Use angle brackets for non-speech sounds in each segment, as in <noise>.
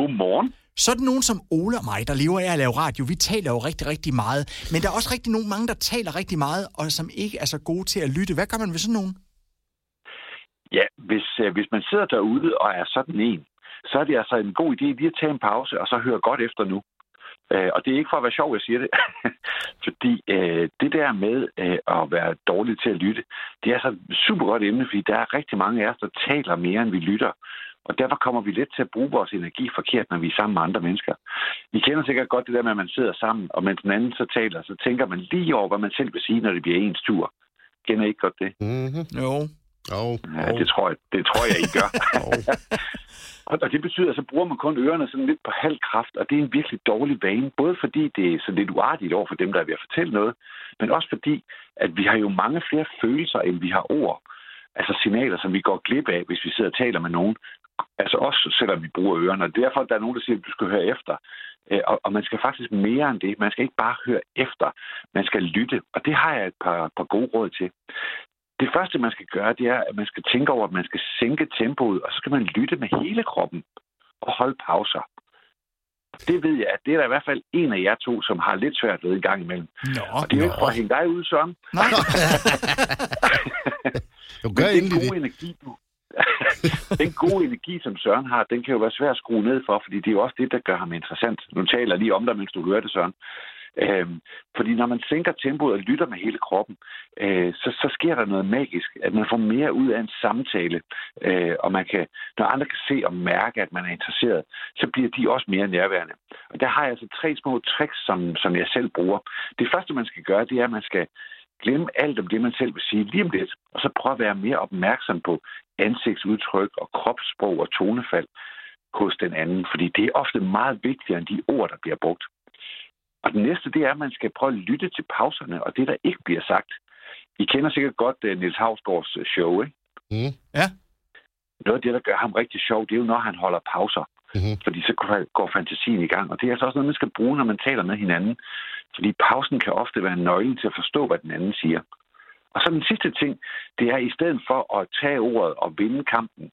Godmorgen. Sådan nogen som Ole og mig, der lever af at lave radio, vi taler jo rigtig, rigtig meget. Men der er også rigtig nogen, mange, der taler rigtig meget, og som ikke er så gode til at lytte. Hvad gør man ved sådan nogen? Ja, hvis, øh, hvis man sidder derude og er sådan en, så er det altså en god idé lige at tage en pause og så høre godt efter nu. Øh, og det er ikke for at være sjov, jeg siger det. <laughs> fordi øh, det der med øh, at være dårlig til at lytte, det er altså et super godt emne, fordi der er rigtig mange af os, der taler mere, end vi lytter. Og derfor kommer vi lidt til at bruge vores energi forkert, når vi er sammen med andre mennesker. Vi kender sikkert godt det der med, at man sidder sammen, og mens den anden så taler, så tænker man lige over, hvad man selv vil sige, når det bliver ens tur. Kender I ikke godt det? Mm-hmm. Jo. Oh, Ja, det tror jeg, det tror jeg, I gør. <laughs> og, og det betyder, at så bruger man kun ørerne sådan lidt på halv kraft, og det er en virkelig dårlig vane. Både fordi det er så lidt uartigt over for dem, der er ved at fortælle noget, men også fordi, at vi har jo mange flere følelser, end vi har ord. Altså signaler, som vi går glip af, hvis vi sidder og taler med nogen. Altså også selvom vi bruger ørerne. Og derfor der er nogen, der siger, at du skal høre efter. Øh, Og, og man skal faktisk mere end det. Man skal ikke bare høre efter. Man skal lytte. Og det har jeg et par, par gode råd til. Det første, man skal gøre, det er, at man skal tænke over, at man skal sænke tempoet, og så skal man lytte med hele kroppen og holde pauser. Det ved jeg, at det er der i hvert fald en af jer to, som har lidt svært ved i gang imellem. Nå, Og det er jo ikke for at hænge dig ud, Søren. Nej. <laughs> Jo, Men gør den endelig gode det. energi, du... <laughs> den gode energi, som Søren har, den kan jo være svær at skrue ned for, fordi det er jo også det, der gør ham interessant. Nu taler jeg lige om dig, mens du hører det, Søren. Øhm, fordi når man sænker tempoet og lytter med hele kroppen, øh, så, så sker der noget magisk, at man får mere ud af en samtale, øh, og man kan, når andre kan se og mærke, at man er interesseret, så bliver de også mere nærværende. Og der har jeg altså tre små tricks, som, som jeg selv bruger. Det første, man skal gøre, det er, at man skal glemme alt om det, man selv vil sige lige om lidt, og så prøve at være mere opmærksom på ansigtsudtryk og kropssprog og tonefald hos den anden, fordi det er ofte meget vigtigere end de ord, der bliver brugt. Og den næste, det er, at man skal prøve at lytte til pauserne, og det, der ikke bliver sagt. I kender sikkert godt uh, Niels Havsgaards øh, show, ikke? Mm. Ja. Noget af det, der gør ham rigtig sjov, det er jo, når han holder pauser. Mhm. Fordi så går- fantasien i gang. Og det er altså også noget, man skal bruge, når man taler med hinanden. Fordi pausen kan ofte være nøglen til at forstå, hvad den anden siger. Og så den sidste ting, det er, at i stedet for at tage ordet og vinde kampen,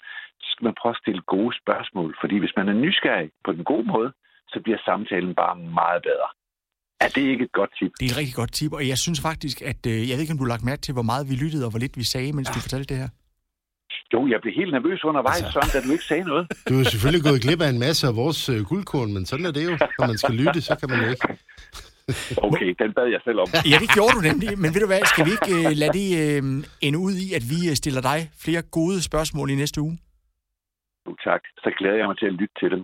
så skal man prøve at stille gode spørgsmål. Fordi hvis man er nysgerrig på den gode måde, så bliver samtalen bare meget bedre. Er det ikke et godt tip? Det er et rigtig godt tip, og jeg synes faktisk, at øh, jeg ved ikke, om du har lagt mærke til, hvor meget vi lyttede, og hvor lidt vi sagde, mens du fortalte det her. Jo, jeg blev helt nervøs undervejs, Altså. Søren, da du ikke sagde noget. Du er selvfølgelig gået glip af en masse af vores øh, guldkorn, men sådan er det jo. Når man skal lytte, så kan man ikke. Okay, den bad jeg selv om. Ja, det gjorde du nemlig, men ved du hvad, skal vi ikke øh, lade det øh, ende ud i, at vi øh, stiller dig flere gode spørgsmål i næste uge? Jo, tak. Så glæder jeg mig til at lytte til dem.